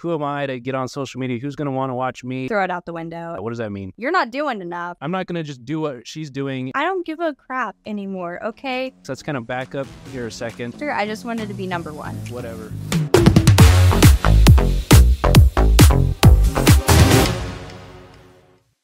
who am I to get on social media? Who's going to want to watch me? Throw it out the window. What does that mean? You're not doing enough. I'm not going to just do what she's doing. I don't give a crap anymore, okay? So let's kind of back up here a second. Sure, I just wanted to be number one. Whatever.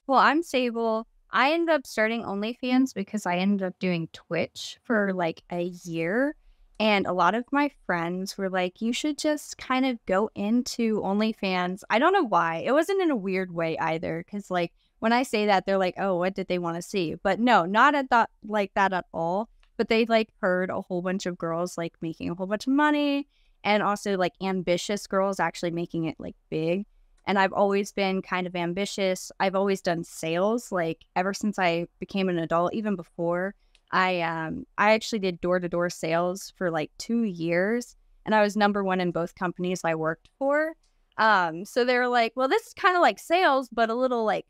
Well, I'm Sable. I ended up starting OnlyFans because I ended up doing Twitch for like a year. And a lot of my friends were like, you should just kind of go into OnlyFans. I don't know why. It wasn't in a weird way either. Cause like when I say that, they're like, oh, what did they want to see? But no, not at that like that at all. But they like heard a whole bunch of girls like making a whole bunch of money and also like ambitious girls actually making it like big and I've always been kind of ambitious. I've always done sales like ever since I became an adult, even before. I um I actually did door-to-door sales for like 2 years and I was number 1 in both companies I worked for. Um so they were like, "Well, this is kind of like sales but a little like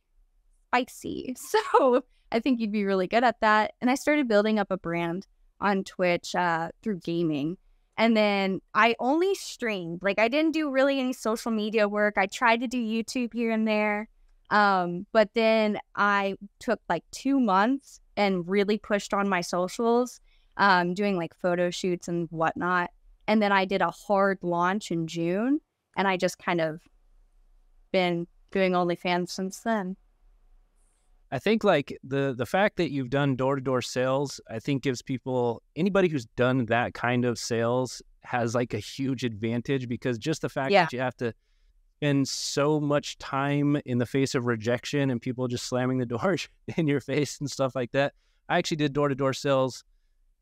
spicy." So, I think you'd be really good at that. And I started building up a brand on Twitch uh, through gaming. And then I only streamed. Like I didn't do really any social media work. I tried to do YouTube here and there. Um, but then I took like two months and really pushed on my socials, um, doing like photo shoots and whatnot. And then I did a hard launch in June and I just kind of been doing OnlyFans since then. I think like the the fact that you've done door to door sales, I think gives people anybody who's done that kind of sales has like a huge advantage because just the fact Yeah. that you have to spend so much time in the face of rejection and people just slamming the doors in your face and stuff like that. I actually did door to door sales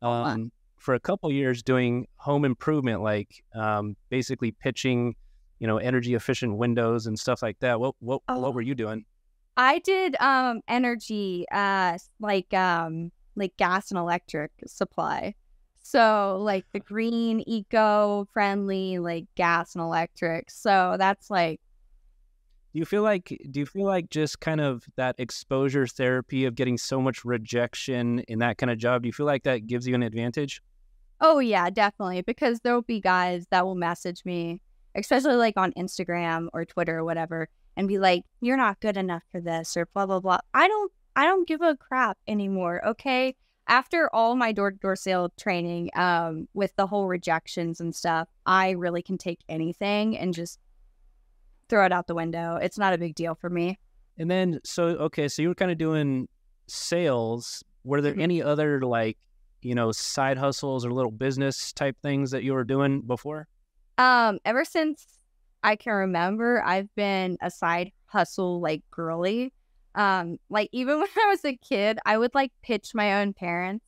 wow. um, for a couple years doing home improvement, like um, basically pitching, you know, energy efficient windows and stuff like that. What what Oh. what were you doing? I did um energy uh like um like gas and electric supply. So like the green eco friendly like gas and electric. So that's like Do you feel like do you feel like just kind of that exposure therapy of getting so much rejection in that kind of job, do you feel like that gives you an advantage? oh yeah, definitely because there'll be guys that will message me, especially like on Instagram or Twitter or whatever and be like you're not good enough for this or blah blah blah. I don't I don't give a crap anymore, okay? After all my door-to-door sale training um with the whole rejections and stuff i really can take anything and just throw it out the window it's not a big deal for me And then so okay, so you were kind of doing sales. Were there Mhm. any other like, you know, side hustles or little business type things that you were doing before? um ever since i can remember i've been a side hustle like girly um like even when i was a kid i would like pitch my own parents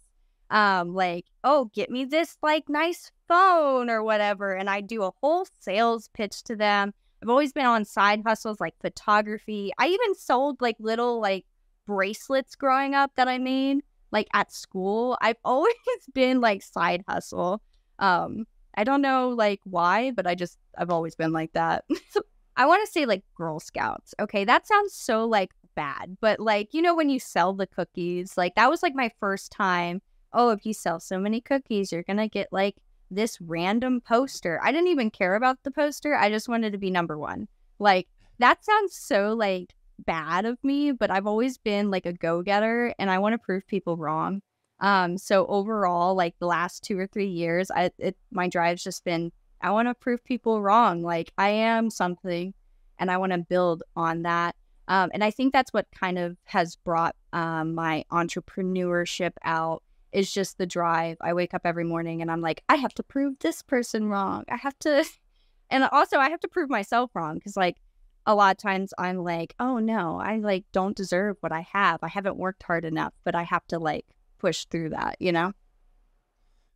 um like oh get me this like nice phone or whatever and i do a whole sales pitch to them. I've always been on side hustles like photography. I even sold like little like bracelets growing up that i made like at school. I've always been like side hustle. Um i don't know like why but i just i've always been like that. I want to say like girl scouts okay? That sounds so like bad but like you know when you sell the cookies like that was like my first time oh, if you sell so many cookies, you're going to get like this random poster. I didn't even care about the poster. I just wanted to be number one. Like, that sounds so like bad of me, but I've always been like a go getter and I want to prove people wrong. Um, so overall, like the last two or three years, I it my drive's just been I want to prove people wrong. Like I am something, and I want to build on that. Um, and I think that's what kind of has brought um, my entrepreneurship out is just the drive. I wake up every morning and I'm like, I have to prove this person wrong. I have to, and also I have to prove myself wrong because like a lot of times I'm like, oh no, I like don't deserve what I have. I haven't worked hard enough, but I have to like push through that, you know?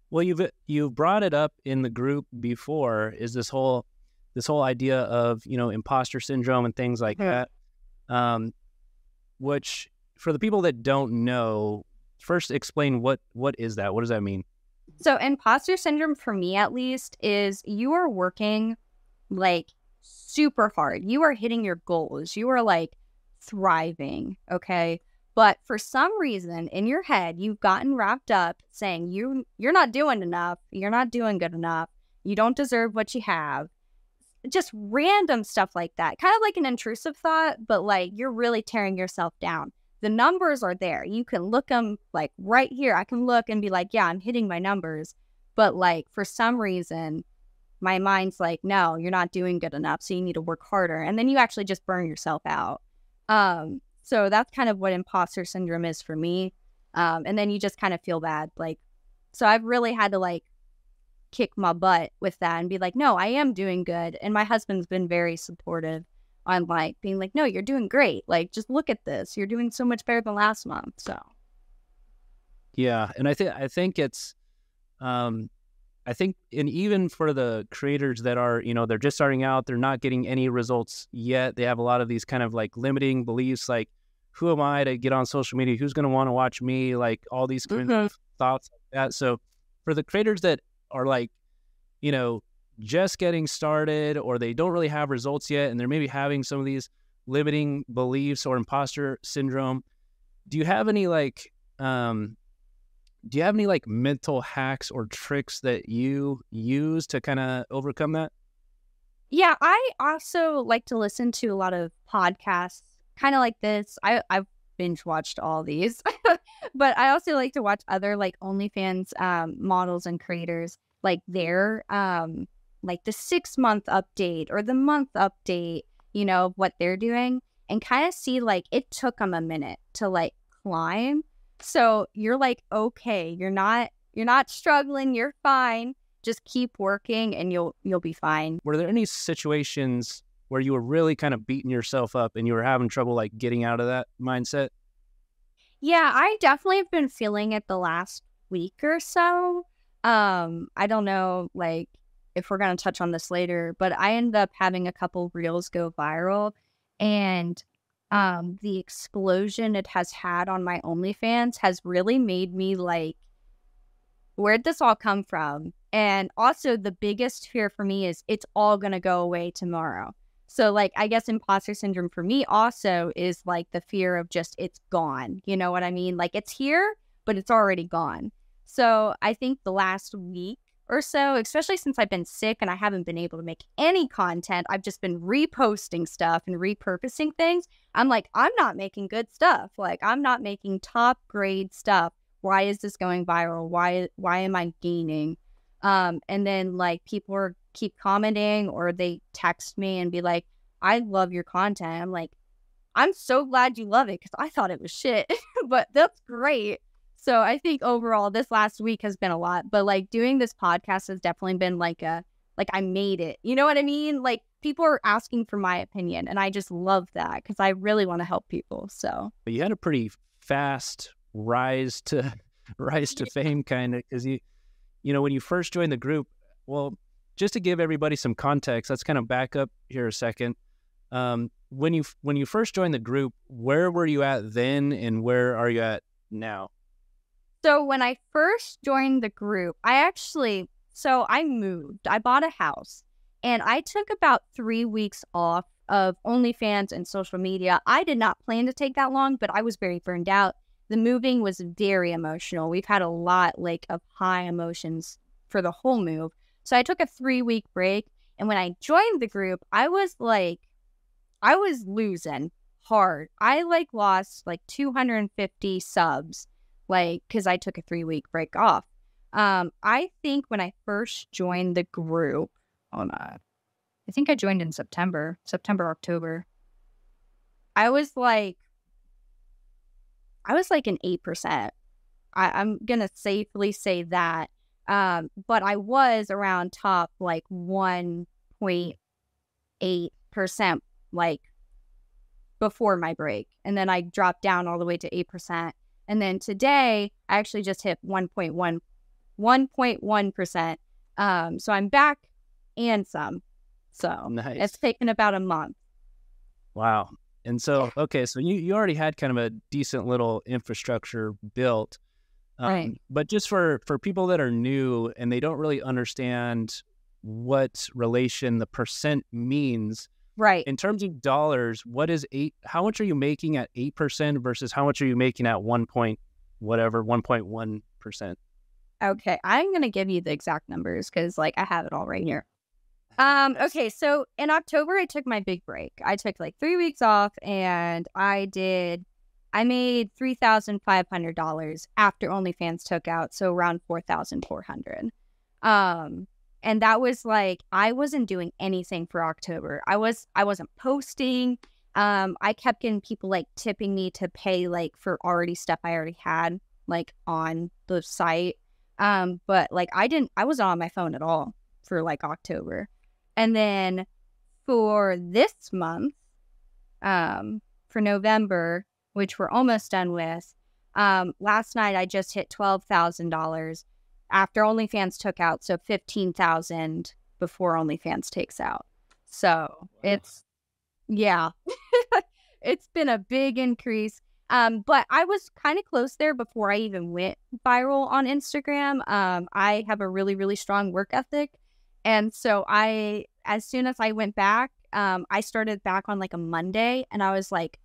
Well, you've you've brought it up in the group before. Is this whole this whole idea of you know imposter syndrome and things like Yeah. that? Um, which for the people that don't know, first explain what what is that? What does that mean? So, imposter syndrome for me at least is you are working like super hard. You are hitting your goals. You are like thriving, okay? But for some reason in your head, you've gotten wrapped up saying you you're not doing enough. You're not doing good enough. You don't deserve what you have. Just random stuff like that. Kind of like an intrusive thought, but like you're really tearing yourself down. The numbers are there. You can look them like right here. I can look and be like, yeah, I'm hitting my numbers. But like for some reason, my mind's like, no, you're not doing good enough. So you need to work harder. And then you actually just burn yourself out. Um, so that's kind of what imposter syndrome is for me. Um, and then you just kind of feel bad. Like, so I've really had to like kick my butt with that and be like, no, I am doing good. And my husband's been very supportive on like being like, no, you're doing great. Like, just look at this. You're doing so much better than last month. So, yeah. And I think, I think it's, um, I think, and even for the creators that are, you know, they're just starting out, they're not getting any results yet. They have a lot of these kind of like limiting beliefs, like, who am I to get on social media? Who's going to want to watch me? Like all these kind mm-hmm. of thoughts like that. So for the creators that are like, you know, just getting started or they don't really have results yet and they're maybe having some of these limiting beliefs or imposter syndrome, do you have any like um do you have any like mental hacks or tricks that you use to kind of overcome that? Yeah, I also like to listen to a lot of podcasts kind of like this. I I've binge watched all these, but I also like to watch other like OnlyFans um, models and creators like their um like the six month update or the month update, you know, what they're doing and kind of see like it took them a minute to like climb. So you're like, okay, you're not you're not struggling, you're fine. Just keep working and you'll you'll be fine. Were there any situations where you were really kind of beating yourself up and you were having trouble like getting out of that mindset? Yeah, I definitely have been feeling it the last week or so. Um, I don't know like if we're going to touch on this later, but I ended up having a couple reels go viral and um the explosion it has had on my OnlyFans has really made me like where'd this all come from? And also the biggest fear for me is it's all going to go away tomorrow. So, like, I guess imposter syndrome for me also is like the fear of just it's gone. You know what I mean? Like, it's here, but it's already gone. So, I think the last week or so, especially since I've been sick and I haven't been able to make any content, I've just been reposting stuff and repurposing things. I'm like, I'm not making good stuff. Like, I'm not making top grade stuff. Why is this going viral? Why why am I gaining? Um, and then like people are keep commenting or they text me and be like, I love your content. I'm like, I'm so glad you love it because I thought it was shit, but that's great. So I think overall, this last week has been a lot, but like doing this podcast has definitely been like a, like I made it. You know what I mean? Like people are asking for my opinion, and I just love that because I really want to help people. So, but you had a pretty fast rise to rise to fame, kind of, because you, you know, when you first joined the group, well, just to give everybody some context, let's kind of back up here a second. Um, when you when you first joined the group, where were you at then, and where are you at now? So when I first joined the group, I actually so I moved. I bought a house, and I took about three weeks off of OnlyFans and social media. I did not plan to take that long, but I was very burned out. The moving was very emotional. We've had a lot like of high emotions for the whole move. So I took a three week break. And when I joined the group, I was like, I was losing hard. I like lost like 250 subs, like, because I took a three week break off. Um, I think when I first joined the group, hold on, I think I joined in September, September, October. I was like, I was like an 8%. I, I'm going to safely say that. Um, but I was around top like 1.8%, like before my break. And then I dropped down all the way to 8%. And then today, I actually just hit 1.1, 1.1%. Um, so I'm back and some. So nice. it's taken about a month. Wow. And so, okay, so you, you already had kind of a decent little infrastructure built. Um, right. But just for for people that are new and they don't really understand what relation the percent means. Right. In terms of dollars, what is eight? How much are you making at eight percent versus how much are you making at one point, whatever, one point one percent? Okay, I'm gonna give you the exact numbers because like I have it all right here. Um, okay, so in October I took my big break. I took like three weeks off and I did I made three thousand five hundred dollars after OnlyFans took out, so around four thousand four hundred. Um, and that was like I wasn't doing anything for October. I was I wasn't posting. Um, I kept getting people like tipping me to pay like for already stuff I already had like on the site. Um, but like I didn't I wasn't on my phone at all for like October. And then for this month, um, for November, which we're almost done with, um, last night I just hit twelve thousand dollars after OnlyFans took out, so fifteen thousand before OnlyFans takes out. So wow. it's yeah, it's been a big increase. Um, but I was kind of close there before I even went viral on Instagram. Um, I have a really, really strong work ethic. And so I, as soon as I went back, um, I started back on like a Monday and I was like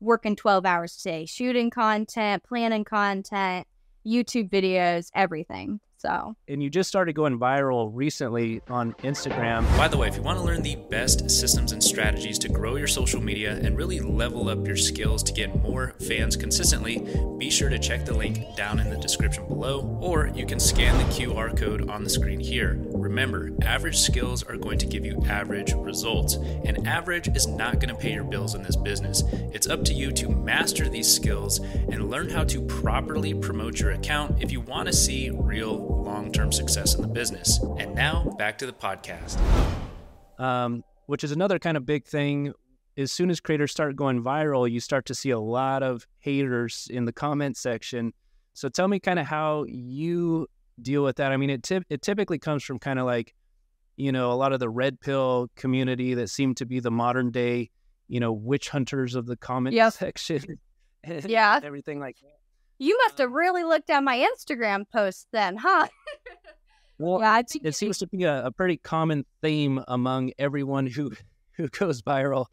working 12 hours a day, shooting content, planning content, YouTube videos, everything. So, and you just started going viral recently on Instagram. By the way, if you want to learn the best systems and strategies to grow your social media and really level up your skills to get more fans consistently, be sure to check the link down in the description below, or you can scan the QR code on the screen here. Remember, average skills are going to give you average results, and average is not going to pay your bills in this business. It's up to you to master these skills and learn how to properly promote your account if you want to see real long term success in the business. And now back to the podcast. Um, which is another kind of big thing. As soon as creators start going viral, you start to see a lot of haters in the comment section. So tell me kind of how you deal with that. I mean, it it typically comes from kind of like, you know, a lot of the red pill community that seem to be the modern day, you know, witch hunters of the comment yep. section. yeah. everything like that. You must have really looked at my Instagram posts then, huh? well, yeah, it seems to be a, a, pretty common theme among everyone who who goes viral.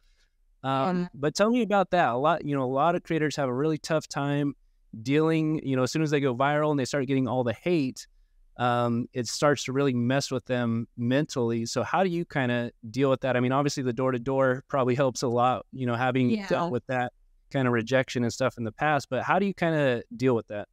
Um, but tell me about that. A lot, you know, a lot of creators have a really tough time dealing. You know, as soon as they go viral and they start getting all the hate, um, it starts to really mess with them mentally. So, how do you kind of deal with that? I mean, obviously, the door to door probably helps a lot. You know, having yeah. dealt with that kind of rejection and stuff in the past, but how do you kind of deal with that?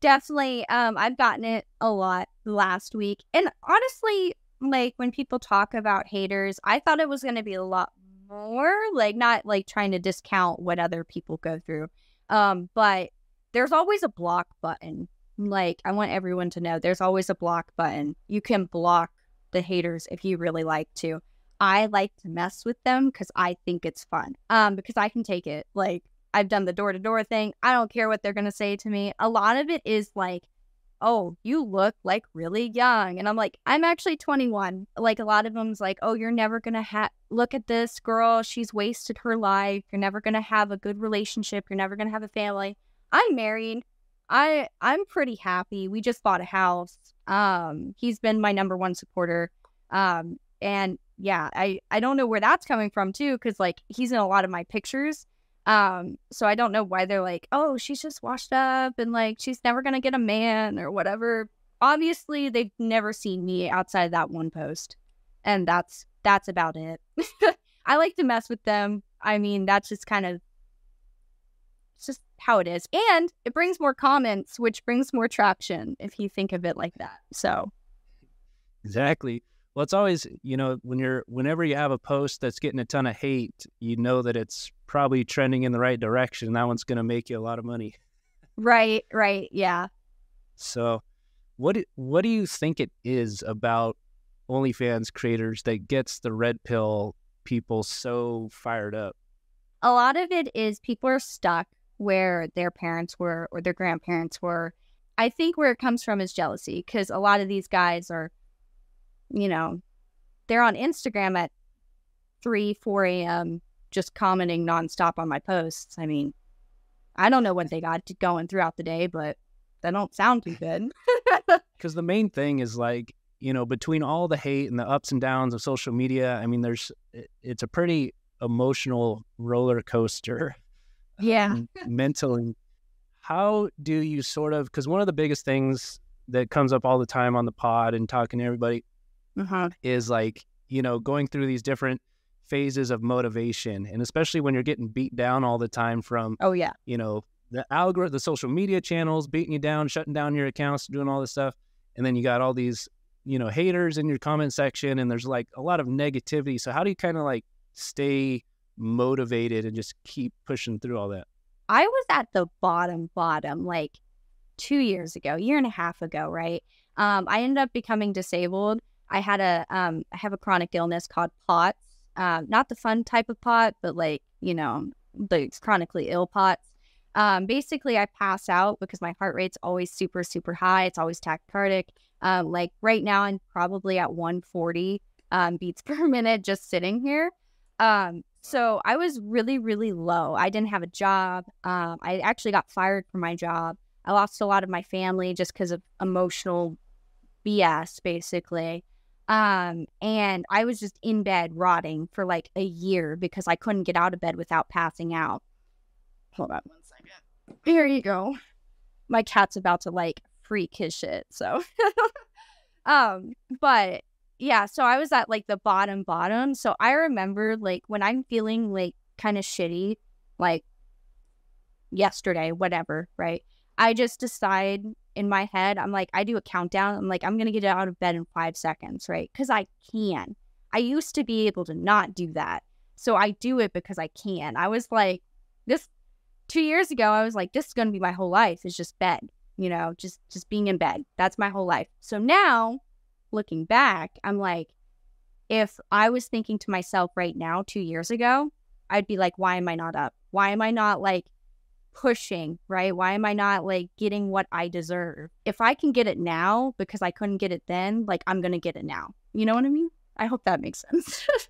Definitely. Um, I've gotten it a lot last week. And honestly, like when people talk about haters, I thought it was going to be a lot more, like not like trying to discount what other people go through. Um, but there's always a block button. Like I want everyone to know there's always a block button. You can block the haters if you really like to. I like to mess with them because I think it's fun. Um, because I can take it. Like I've done the door to door thing. I don't care what they're gonna say to me. A lot of it is like, oh, you look like really young, and I'm like, I'm actually 21. Like a lot of them's like, oh, you're never gonna have. Look at this girl. She's wasted her life. You're never gonna have a good relationship. You're never gonna have a family. I'm married. I I'm pretty happy. We just bought a house. Um, he's been my number one supporter. Um, and yeah, I I don't know where that's coming from too, because like he's in a lot of my pictures. Um, so I don't know why they're like, oh, she's just washed up and like she's never gonna get a man or whatever. Obviously, they've never seen me outside that one post, and that's that's about it. I like to mess with them. I mean, that's just kind of it's just how it is, and it brings more comments, which brings more traction if you think of it like that. So exactly. Well, it's always, you know, when you're, whenever you have a post that's getting a ton of hate, you know that it's probably trending in the right direction. That one's going to make you a lot of money. Right, right. Yeah. So, what, what do you think it is about OnlyFans creators that gets the red pill people so fired up? A lot of it is people are stuck where their parents were or their grandparents were. I think where it comes from is jealousy because a lot of these guys are you know, they're on Instagram at 3, 4 a.m. just commenting nonstop on my posts. I mean, I don't know what they got going throughout the day, but they don't sound too good. Because the main thing is like, you know, between all the hate and the ups and downs of social media, I mean, there's, it's a pretty emotional roller coaster. Yeah. Um, mentally. How do you sort of, because one of the biggest things that comes up all the time on the pod and talking to everybody uh-huh. is like you know, going through these different phases of motivation, and especially when you're getting beat down all the time from, Oh yeah. you know, the algorithm, the social media channels beating you down, shutting down your accounts, doing all this stuff, and then you got all these, you know, haters in your comment section, and there's like a lot of negativity. So how do you kind of like stay motivated and just keep pushing through all that? I was at the bottom, bottom, like two years ago, year and a half ago, right? Um, I ended up becoming disabled. I had a, um, I have a chronic illness called POTS. Um, not the fun type of pot, but like, you know, the chronically ill POTS. Um, basically, I pass out because my heart rate's always super, super high. It's always tachycardic. Um, like right now, I'm probably at 140 um, beats per minute just sitting here. Um, so I was really, really low. I didn't have a job. Um, I actually got fired from my job. I lost a lot of my family just because of emotional BS, basically. Um, and I was just in bed rotting for like a year because I couldn't get out of bed without passing out. Hold on one second. Here you go. My cat's about to like freak his shit. So, um, but yeah, so I was at like the bottom bottom. So I remember like when I'm feeling like kind of shitty, like yesterday, whatever, right? I just decide in my head, I'm like, I do a countdown. I'm like, I'm gonna get out of bed in five seconds, right? Because I can. I used to be able to not do that. So I do it because I can. I was like, this two years ago, I was like, this is gonna be my whole life, is just bed, you know, just just being in bed. That's my whole life. So now looking back, I'm like, if I was thinking to myself right now, two years ago, I'd be like, why am I not up? Why am I not like pushing, right? Why am I not like getting what I deserve? If I can get it now because I couldn't get it then, like I'm going to get it now. You know what I mean? I hope that makes sense.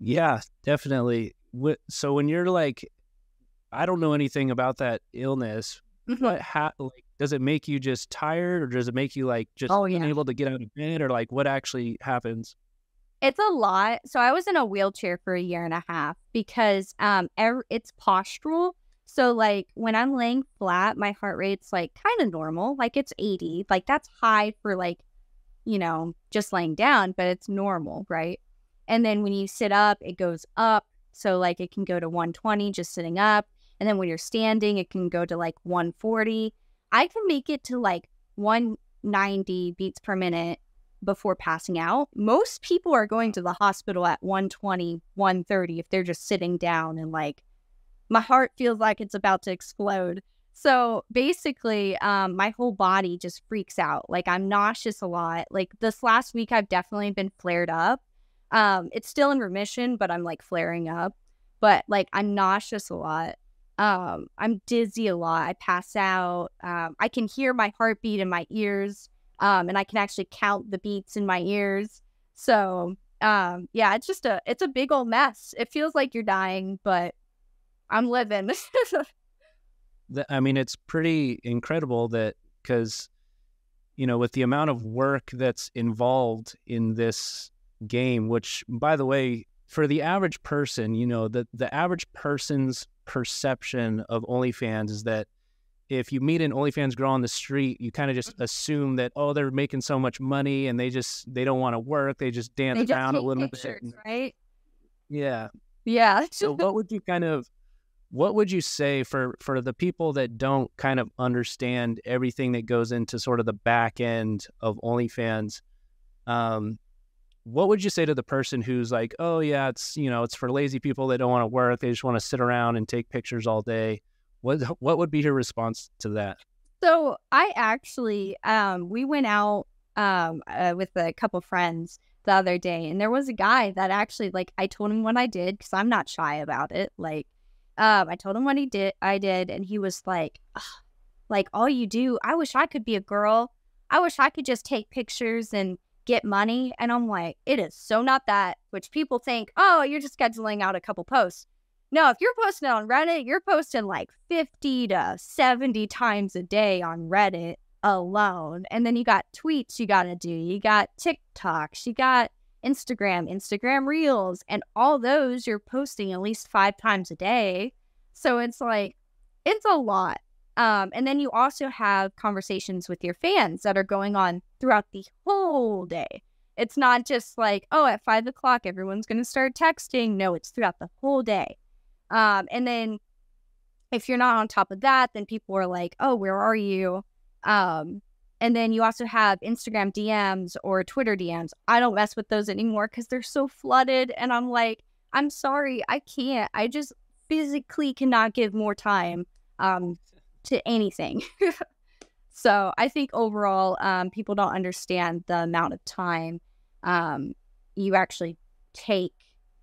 Yeah, definitely. So when you're like, I don't know anything about that illness. What ha- like does it make you just tired, or does it make you like just Oh, yeah. unable to get out of bed, or like what actually happens? It's a lot. So I was in a wheelchair for a year and a half because um it's postural. So like when I'm laying flat, my heart rate's like kind of normal, like it's 80. Like that's high for like you know, just laying down, but it's normal, right? And then when you sit up, it goes up. So like it can go to 120 just sitting up, and then when you're standing, it can go to like 140. I can make it to like 190 beats per minute before passing out. Most people are going to the hospital at 120, 130 if they're just sitting down and like my heart feels like it's about to explode. So basically, um, my whole body just freaks out. Like I'm nauseous a lot. Like this last week, I've definitely been flared up. Um, it's still in remission, but I'm like flaring up. But like I'm nauseous a lot. Um, I'm dizzy a lot. I pass out. Um, I can hear my heartbeat in my ears um, and I can actually count the beats in my ears. So, um, yeah, it's just a it's a big old mess. It feels like you're dying, but I'm living. I mean, it's pretty incredible that because, you know, with the amount of work that's involved in this game, which, by the way, for the average person, you know, the, the average person's perception of OnlyFans is that if you meet an OnlyFans girl on the street, you kind of just mm-hmm. assume that, oh, they're making so much money and they just, they don't want to work. They just dance they just around a little pictures, bit. right? Yeah. Yeah. So what would you kind of what would you say for for the people that don't kind of understand everything that goes into sort of the back end of OnlyFans? Um, what would you say to the person who's like, oh yeah, it's you know it's for lazy people that don't want to work, they just want to sit around and take pictures all day. What what would be your response to that? So I actually, um, we went out um uh, with a couple friends the other day, and there was a guy that actually, like, I told him what I did because I'm not shy about it. Like, um, I told him what he did, I did, and he was like, "Ugh, like all you do. I wish I could be a girl. I wish I could just take pictures and get money. And I'm like, it is so not that. Which people think, oh, you're just scheduling out a couple posts. No, if you're posting on Reddit, you're posting like 50 to 70 times a day on Reddit alone. And then you got tweets you got to do. You got TikToks, you got Instagram, Instagram Reels, and all those you're posting at least five times a day. So it's like, it's a lot. Um, and then you also have conversations with your fans that are going on throughout the whole day. It's not just like, oh, at five o'clock, everyone's going to start texting. No, it's throughout the whole day. Um, and then if you're not on top of that, then people are like, oh, where are you? Um, and then you also have Instagram DMs or Twitter DMs. I don't mess with those anymore because they're so flooded. And I'm like, I'm sorry, I can't. I just physically cannot give more time um, to anything. so I think overall, um, people don't understand the amount of time um, you actually take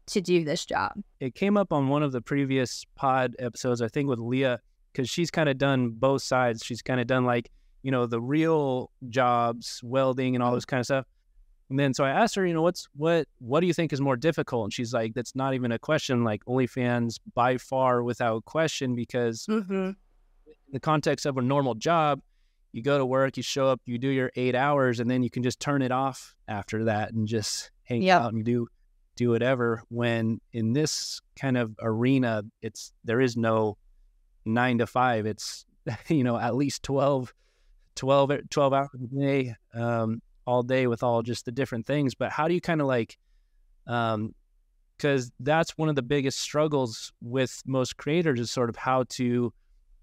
to do this job. It came up on one of the previous pod episodes, I think, with Leah, because she's kind of done both sides. She's kind of done like, you know, the real jobs, welding and all this kind of stuff. And then so I asked her, you know, what's what what do you think is more difficult? And she's like, that's not even a question. Like OnlyFans by far without question, because mm-hmm. the context of a normal job, you go to work, you show up, you do your eight hours, and then you can just turn it off after that and just hang yep. out and do do whatever. When in this kind of arena, it's there is no nine to five. It's you know at least 12, 12, 12 hours a day. Um, all day with all just the different things. But how do you kind of like, um, because that's one of the biggest struggles with most creators is sort of how to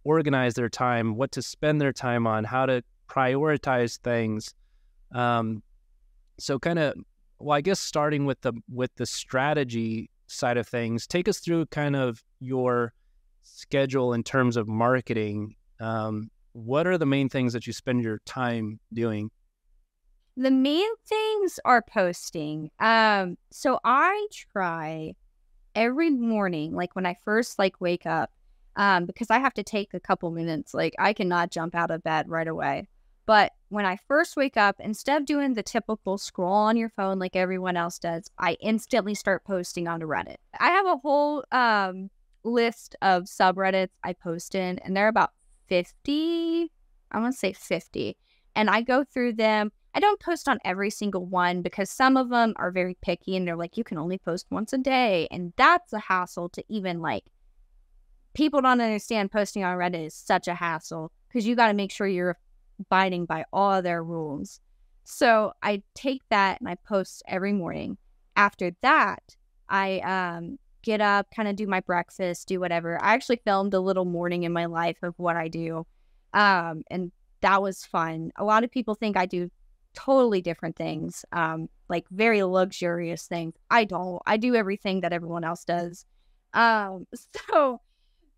organize their time, what to spend their time on, how to prioritize things. Um, so kind of, well, I guess starting with the with the strategy side of things, take us through kind of your schedule in terms of marketing. Um, what are the main things that you spend your time doing? the main things are posting. Um, so I try every morning, like when I first like wake up, um, because I have to take a couple minutes. Like I cannot jump out of bed right away. But when I first wake up, instead of doing the typical scroll on your phone like everyone else does, I instantly start posting onto Reddit. I have a whole um, list of subreddits I post in, and they're about 50. I want to say 50. And I go through them I don't post on every single one because some of them are very picky and they're like, you can only post once a day. And that's a hassle to even like, people don't understand posting on Reddit is such a hassle because you got to make sure you're abiding by all their rules. So I take that and I post every morning. After that, I um, get up, kind of do my breakfast, do whatever. I actually filmed a little morning in my life of what I do. Um, and that was fun. A lot of people think I do totally different things, um, like very luxurious things. I don't. I do everything that everyone else does. Um, so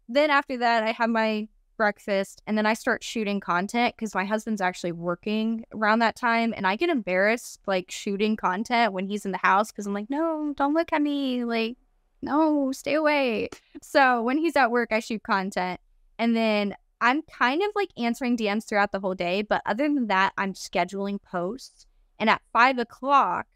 then after that, I have my breakfast and then I start shooting content because my husband's actually working around that time and I get embarrassed like shooting content when he's in the house because I'm like, no, don't look at me. Like, no, stay away. So when he's at work, I shoot content. And then I'm kind of like answering DMs throughout the whole day, but other than that, I'm scheduling posts. And at five o'clock,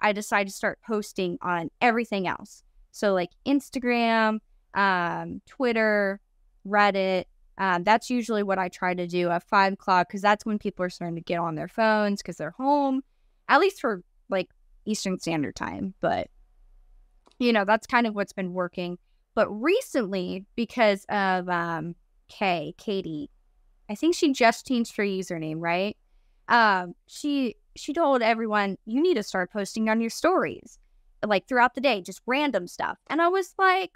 I decide to start posting on everything else. So like Instagram, um, Twitter, Reddit. Um, that's usually what I try to do at five o'clock because that's when people are starting to get on their phones because they're home, at least for like Eastern Standard Time. But you know, that's kind of what's been working. But recently, because of um, K, Katie, I think she just changed her username, right? Um, she she told everyone you need to start posting on your stories, like throughout the day, just random stuff. And I was like,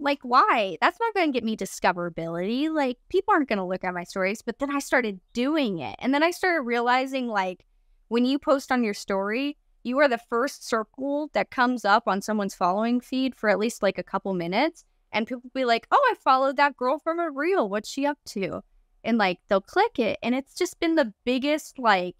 like why? That's not going to get me discoverability. Like people aren't going to look at my stories. But then I started doing it, and then I started realizing like when you post on your story, you are the first circle that comes up on someone's following feed for at least like a couple minutes and people be like, "Oh, I followed that girl from a reel. What's she up to?" And like they'll click it, and it's just been the biggest like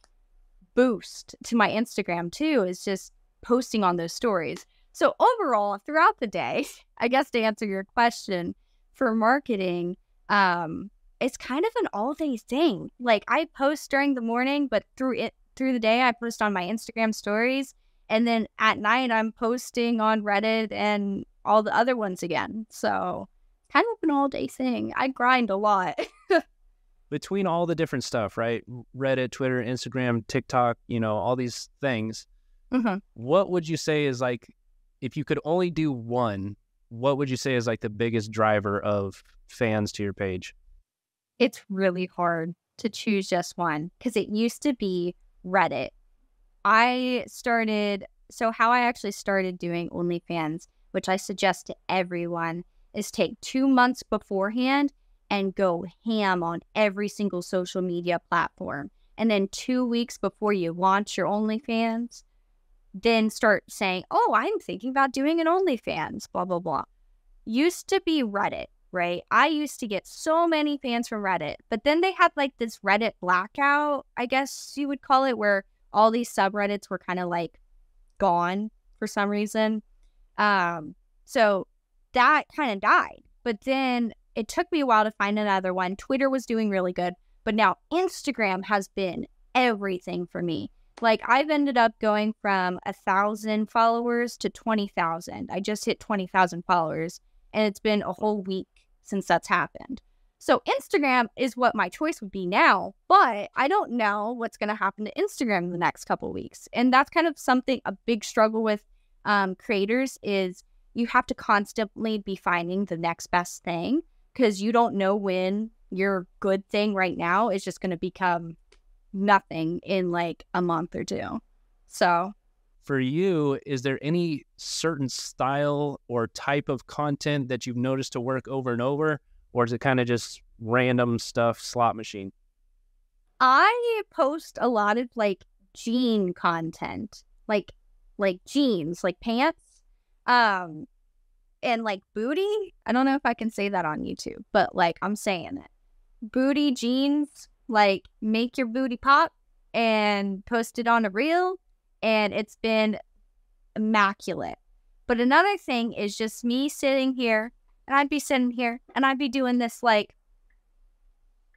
boost to my Instagram too. Is just posting on those stories. So overall, throughout the day, I guess to answer your question for marketing, um, it's kind of an all day thing. Like I post during the morning, but through it through the day, I post on my Instagram stories, and then at night, I'm posting on Reddit and all the other ones again. So kind of an all day thing. I grind a lot. Between all the different stuff, right? Reddit, Twitter, Instagram, TikTok, you know, all these things. Mm-hmm. What would you say is like, if you could only do one, what would you say is like the biggest driver of fans to your page? It's really hard to choose just one because it used to be Reddit. I started, so how I actually started doing OnlyFans, which I suggest to everyone, is take two months beforehand and go ham on every single social media platform. And then two weeks before you launch your OnlyFans, then start saying, Oh, I'm thinking about doing an OnlyFans, blah, blah, blah. Used to be Reddit, right? I used to get so many fans from Reddit, but then they had like this Reddit blackout, I guess you would call it, where all these subreddits were kind of like gone for some reason. Um, so that kind of died. But then it took me a while to find another one. Twitter was doing really good, but now Instagram has been everything for me. Like I've ended up going from a thousand followers to 20,000. I just hit 20,000 followers and it's been a whole week since that's happened. So Instagram is what my choice would be now, but I don't know what's going to happen to Instagram in the next couple weeks. And that's kind of something a big struggle with um, creators is you have to constantly be finding the next best thing because you don't know when your good thing right now is just going to become nothing in like a month or two. So, for you, is there any certain style or type of content that you've noticed to work over and over? Or is it kind of just random stuff, slot machine? I post a lot of like jean content, like like jeans, like pants, um, and like booty. I don't know if I can say that on YouTube, but like I'm saying it. Booty jeans, like make your booty pop and post it on a reel, and it's been immaculate. But another thing is just me sitting here, and I'd be sitting here, and I'd be doing this like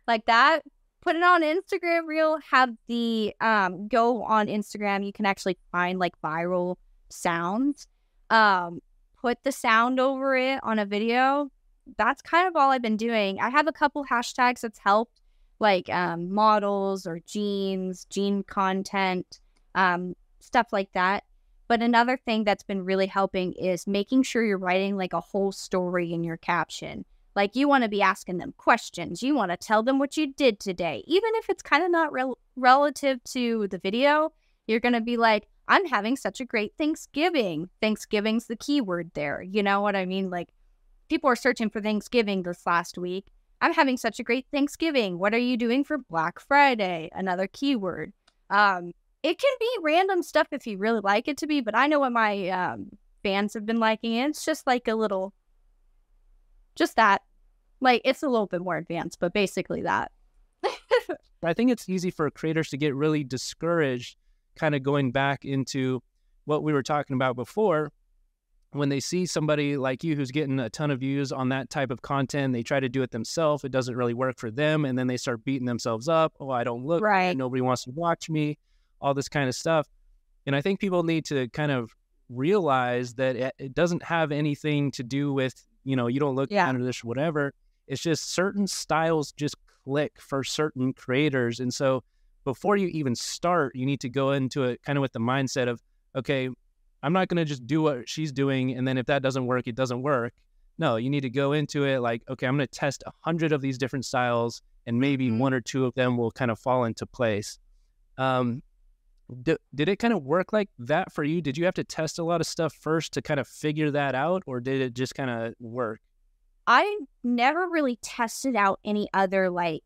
like that put it on Instagram reel, have the um go on Instagram, you can actually find like viral sounds. Um put the sound over it on a video. That's kind of all I've been doing. I have a couple hashtags that's helped like um models or jeans, jean content, um stuff like that. But another thing that's been really helping is making sure you're writing like a whole story in your caption. Like you want to be asking them questions. You want to tell them what you did today. Even if it's kind of not rel- relative to the video, you're going to be like, I'm having such a great Thanksgiving. Thanksgiving's the keyword there. You know what I mean? Like people are searching for Thanksgiving this last week. I'm having such a great Thanksgiving. What are you doing for Black Friday? Another keyword. Um, it can be random stuff if you really like it to be, but I know what my um, fans have been liking it. It's just like a little just that. Like it's a little bit more advanced, but basically that. I think it's easy for creators to get really discouraged, kind of going back into what we were talking about before. When they see somebody like you who's getting a ton of views on that type of content, they try to do it themselves. It doesn't really work for them. And then they start beating themselves up. Oh, I don't look right. Nobody wants to watch me, all this kind of stuff. And I think people need to kind of realize that it doesn't have anything to do with you know, you don't look yeah. under this or whatever. It's just certain styles just click for certain creators. And so before you even start, you need to go into it kind of with the mindset of, okay, I'm not going to just do what she's doing. And then if that doesn't work, it doesn't work. No, you need to go into it like, okay, I'm going to test a hundred of these different styles and maybe mm-hmm. one or two of them will kind of fall into place. Um, D- did it kind of work like that for you? Did you have to test a lot of stuff first to kind of figure that out, or did it just kind of work? I never really tested out any other like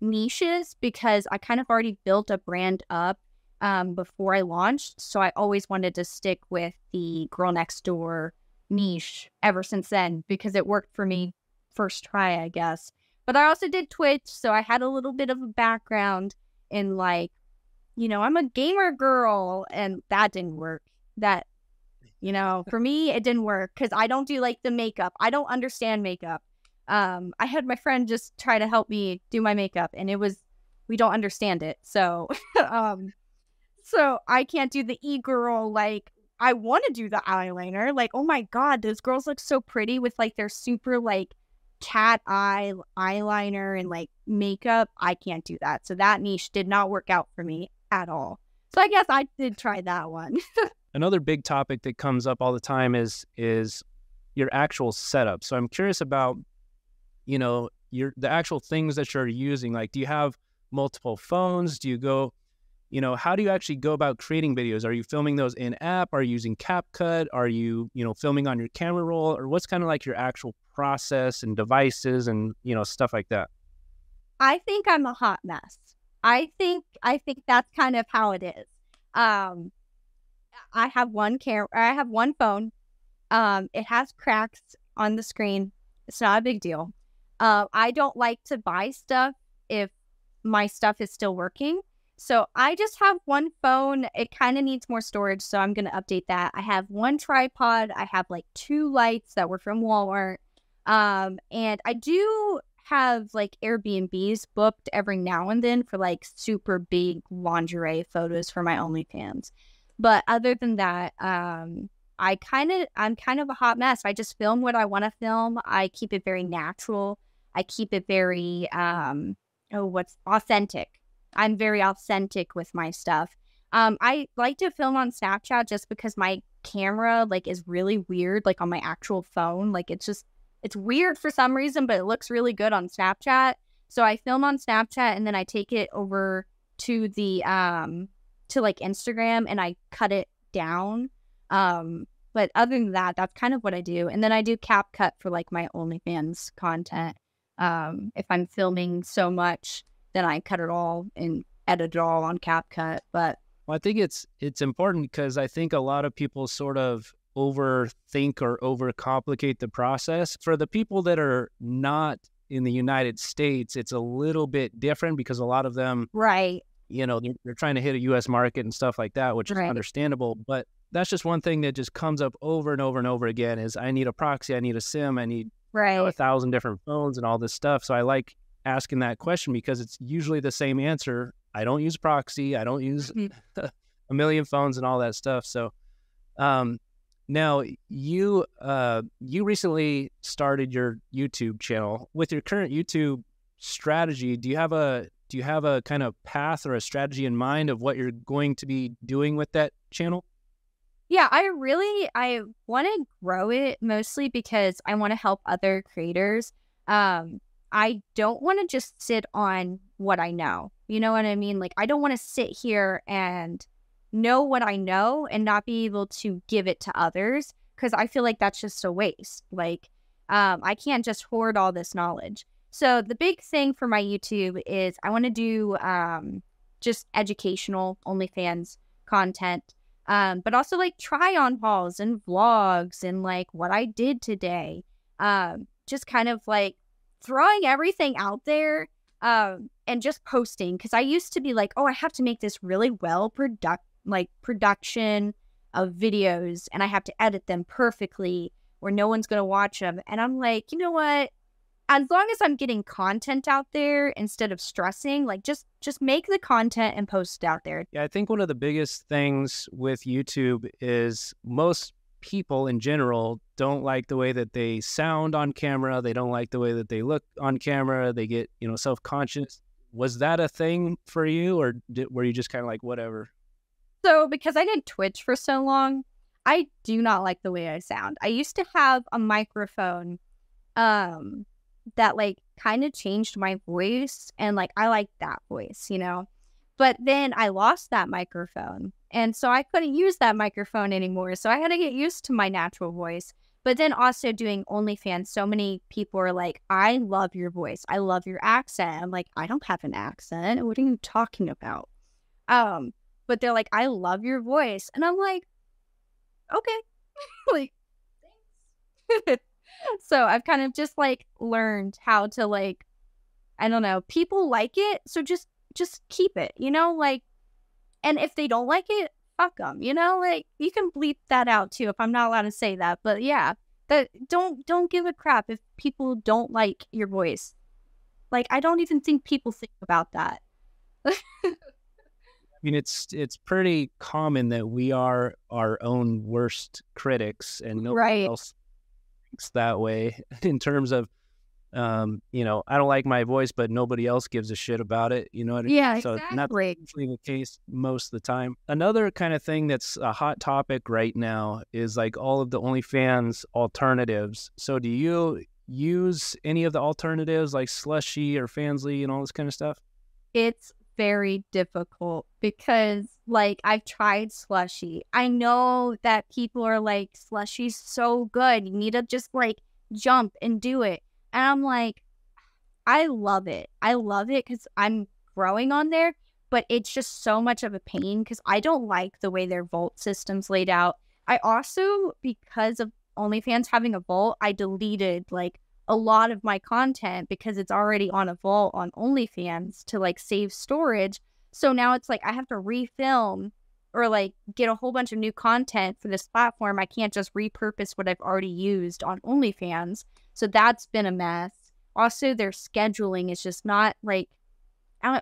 niches because I kind of already built a brand up um, before I launched. So I always wanted to stick with the girl next door niche ever since then because it worked for me first try, I guess. But I also did Twitch, so I had a little bit of a background in like you know, I'm a gamer girl and that didn't work. That, you know, for me, it didn't work because I don't do like the makeup. I don't understand makeup. Um, I had my friend just try to help me do my makeup and it was, we don't understand it. So, um, so I can't do the e girl. Like, I want to do the eyeliner. Like, oh my God, those girls look so pretty with like their super like cat eye eyeliner and like makeup. I can't do that. So that niche did not work out for me at all. So I guess I did try that one. Another big topic that comes up all the time is is your actual setup. So I'm curious about, you know, your the actual things that you're using. Like, do you have multiple phones? Do you go you know, how do you actually go about creating videos? Are you filming those in app? Are you using CapCut? Are you, you know, filming on your camera roll? Or what's kind of like your actual process and devices and, you know, stuff like that? I think I'm a hot mess. I think I think that's kind of how it is. Um I have one camera I have one phone. Um it has cracks on the screen. It's not a big deal. Uh, I don't like to buy stuff if my stuff is still working. So I just have one phone. It kind of needs more storage, so I'm going to update that. I have one tripod. I have like two lights that were from Walmart. Um, and I do have like Airbnbs booked every now and then for like super big lingerie photos for my OnlyFans. But other than that, um, I kind of I'm kind of a hot mess. I just film what I want to film. I keep it very natural. I keep it very um oh what's authentic. I'm very authentic with my stuff. Um, I like to film on Snapchat just because my camera like is really weird, like on my actual phone. Like it's just it's weird for some reason, but it looks really good on Snapchat. So I film on Snapchat and then I take it over to the um to like Instagram and I cut it down. Um, but other than that, that's kind of what I do. And then I do CapCut for like my OnlyFans content. Um, if I'm filming so much then I cut it all and edit it all on CapCut. But well, I think it's it's important because I think a lot of people sort of overthink or overcomplicate the process. For the people that are not in the United States, it's a little bit different because a lot of them, right, you know, they're, they're trying to hit a U.S. market and stuff like that, which right. is understandable. But that's just one thing that just comes up over and over and over again: is I need a proxy, I need a SIM, I need right. You know, a thousand different phones and all this stuff. So I like asking that question because it's usually the same answer. I don't use proxy. I don't use mm-hmm. a million phones and all that stuff. So, um, now you uh, you recently started your YouTube channel. With your current YouTube strategy, do you have a do you have a kind of path or a strategy in mind of what you're going to be doing with that channel? Yeah, I really I want to grow it mostly because I want to help other creators. Um, I don't want to just sit on what I know. You know what I mean? Like, I don't want to sit here and know what I know and not be able to give it to others because I feel like that's just a waste. Like, um, I can't just hoard all this knowledge. So, the big thing for my YouTube is I want to do um, just educational OnlyFans content, um, but also like try on hauls and vlogs and like what I did today. Um, just kind of like throwing everything out there um, and just posting because I used to be like, oh, I have to make this really well product like production of videos and I have to edit them perfectly or no one's gonna watch them. And I'm like, you know what? As long as I'm getting content out there instead of stressing, like just just make the content and post it out there. Yeah, I think one of the biggest things with YouTube is most people in general don't like the way that they sound on camera. They don't like the way that they look on camera. They get, you know, self conscious. Was that a thing for you, or did, were you just kind of like, whatever? So, because I did Twitch for so long, I do not like the way I sound. I used to have a microphone um, that, like, kind of changed my voice, and, like, I like that voice, you know? But then I lost that microphone. And so I couldn't use that microphone anymore. So I had to get used to my natural voice. But then also doing OnlyFans, so many people are like, I love your voice. I love your accent. I'm like, I don't have an accent. What are you talking about? Um, but they're like, I love your voice. And I'm like, okay. like, thanks. so I've kind of just like learned how to like, I don't know, people like it. So just just keep it, you know, like, and if they don't like it, fuck them, you know, like you can bleep that out too if I'm not allowed to say that, but yeah, that don't don't give a crap if people don't like your voice. Like I don't even think people think about that. I mean, it's it's pretty common that we are our own worst critics, and nobody right. else thinks that way in terms of um, you know, I don't like my voice, but nobody else gives a shit about it. You know what I mean? Yeah, so exactly. not usually the case most of the time. Another kind of thing that's a hot topic right now is like all of the OnlyFans alternatives. So do you use any of the alternatives like Slushy or Fansly and all this kind of stuff? It's very difficult because like I've tried slushy. I know that people are like slushy's so good. You need to just like jump and do it. And I'm like I love it. I love it cuz I'm growing on there, but it's just so much of a pain cuz I don't like the way their vault system's laid out. I also because of OnlyFans having a vault, I deleted like a lot of my content because it's already on a vault on OnlyFans to like save storage. So now it's like I have to refilm or like get a whole bunch of new content for this platform. I can't just repurpose what I've already used on OnlyFans. So that's been a mess. Also, their scheduling is just not like,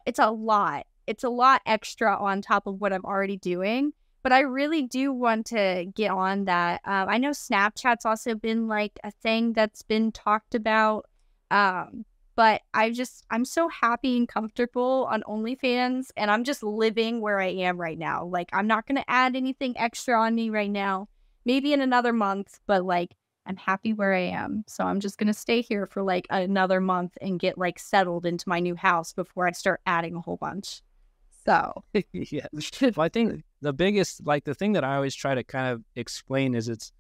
it's a lot. It's a lot extra on top of what I'm already doing but I really do want to get on that. Um, I know Snapchat's also been like a thing that's been talked about. Um, but I just, I'm so happy and comfortable on OnlyFans, and I'm just living where I am right now. Like, I'm not to add anything extra on me right now. Maybe in another month, but like, I'm happy where I am. So I'm just to stay here for like another month and get like settled into my new house before I start adding a whole bunch. So, yeah. Well, I think the biggest, like the thing that I always try to kind of explain is it's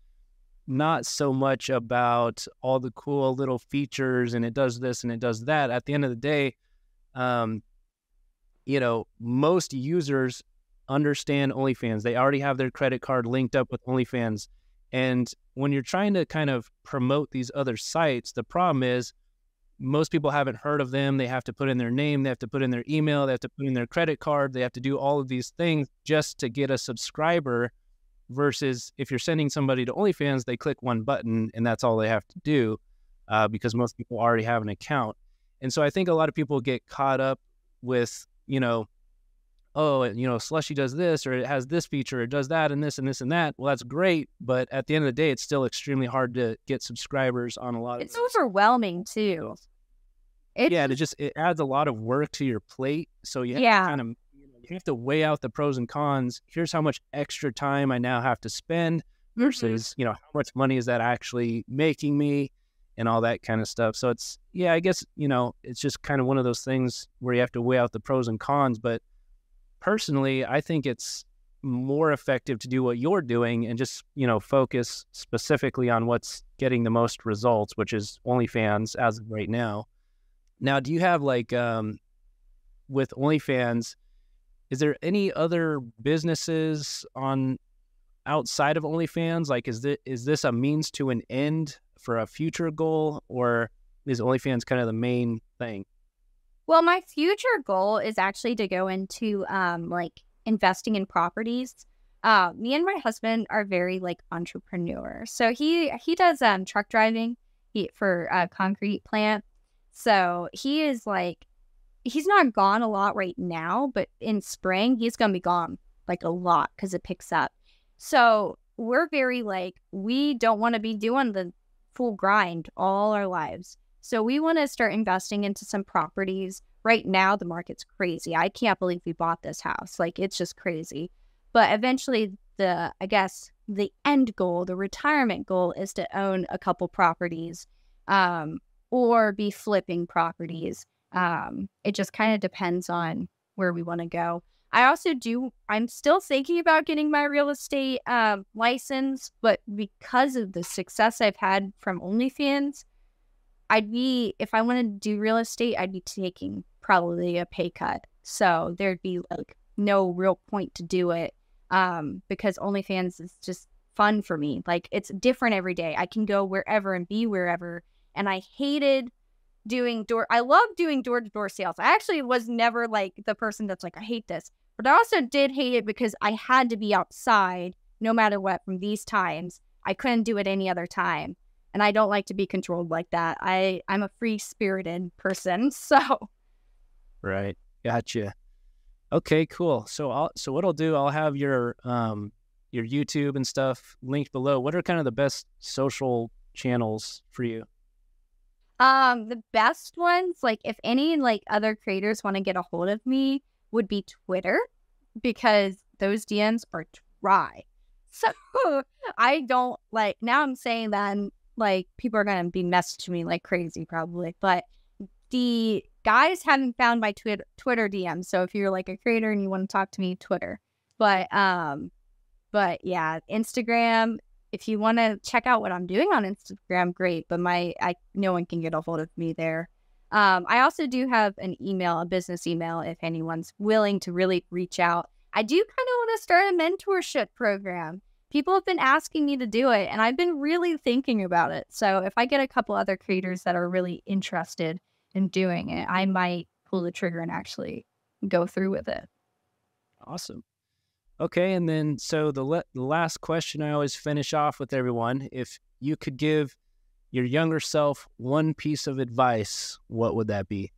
not so much about all the cool little features and it does this and it does that. At the end of the day, um, you know, most users understand OnlyFans. They already have their credit card linked up with OnlyFans. And when you're trying to kind of promote these other sites, the problem is most people haven't heard of them. They have to put in their name, they have to put in their email, they have to put in their credit card, they have to do all of these things just to get a subscriber. Versus if you're sending somebody to OnlyFans, they click one button and that's all they have to do uh, because most people already have an account. And so I think a lot of people get caught up with, you know, oh, you know, Slushy does this or it has this feature, it does that and this and this and that. Well, that's great, but at the end of the day, it's still extremely hard to get subscribers on a lot of. It's overwhelming too. It's, yeah, it just it adds a lot of work to your plate. So you have yeah. to kind of you have to weigh out the pros and cons. Here's how much extra time I now have to spend mm-hmm. versus mm-hmm. you know how much money is that actually making me and all that kind of stuff. So it's yeah, I guess you know it's just kind of one of those things where you have to weigh out the pros and cons. But personally, I think it's more effective to do what you're doing and just you know focus specifically on what's getting the most results, which is OnlyFans as of right now. Now, do you have like um, with OnlyFans? Is there any other businesses on outside of OnlyFans? Like, is this is this a means to an end for a future goal, or is OnlyFans kind of the main thing? Well, my future goal is actually to go into um, like investing in properties. Uh, me and my husband are very like entrepreneur. So he he does um, truck driving he, for a concrete plant, so he is like, he's not gone a lot right now, but in spring, he's to be gone like a lot because it picks up. So we're very like, we don't want to be doing the full grind all our lives. So we want to start investing into some properties. Right now, the market's crazy. I can't believe we bought this house. Like, it's just crazy. But eventually, the, I guess, the end goal, the retirement goal is to own a couple properties. Um, or be flipping properties. Um, it just kind of depends on where we want to go. I also do, I'm still thinking about getting my real estate um, license, but because of the success I've had from OnlyFans, I'd be, if I wanted to do real estate, I'd be taking probably a pay cut. So there'd be like no real point to do it um, because OnlyFans is just fun for me. Like it's different every day. I can go wherever and be wherever and I hated doing door I love doing door to door sales. I actually was never like the person that's like I hate this. But I also did hate it because I had to be outside no matter what from these times. I couldn't do it any other time. And I don't like to be controlled like that. I I'm a free spirited person. So Right. Gotcha. Okay, cool. So I'll so what I'll do, I'll have your um your YouTube and stuff linked below. What are kind of the best social channels for you? Um, the best ones, like if any like other creators want to get a hold of me, would be Twitter because those DMs are dry. So I don't like now I'm saying that and like people are gonna be messaging me like crazy probably, but the guys haven't found my Twitter Twitter DM. So if you're like a creator and you want to talk to me, Twitter. But um, but yeah, Instagram. If you want to check out what I'm doing on Instagram, great. But my I no one can get a hold of me there. Um, I also do have an email, a business email, if anyone's willing to really reach out. I do kind of want to start a mentorship program. People have been asking me to do it, and I've been really thinking about it. So if I get a couple other creators that are really interested in doing it, I might pull the trigger and actually go through with it. Awesome. Okay, and then so the, le- the last question I always finish off with everyone: if you could give your younger self one piece of advice, what would that be?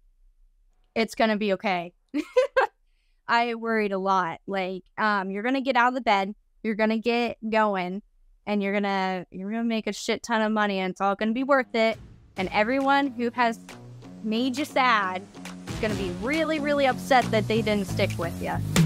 It's gonna be okay. I worried a lot. Like, um, you're gonna get out of the bed, you're gonna get going, and you're gonna you're gonna make a shit ton of money, and it's all gonna be worth it. And everyone who has made you sad is gonna be really, really upset that they didn't stick with you.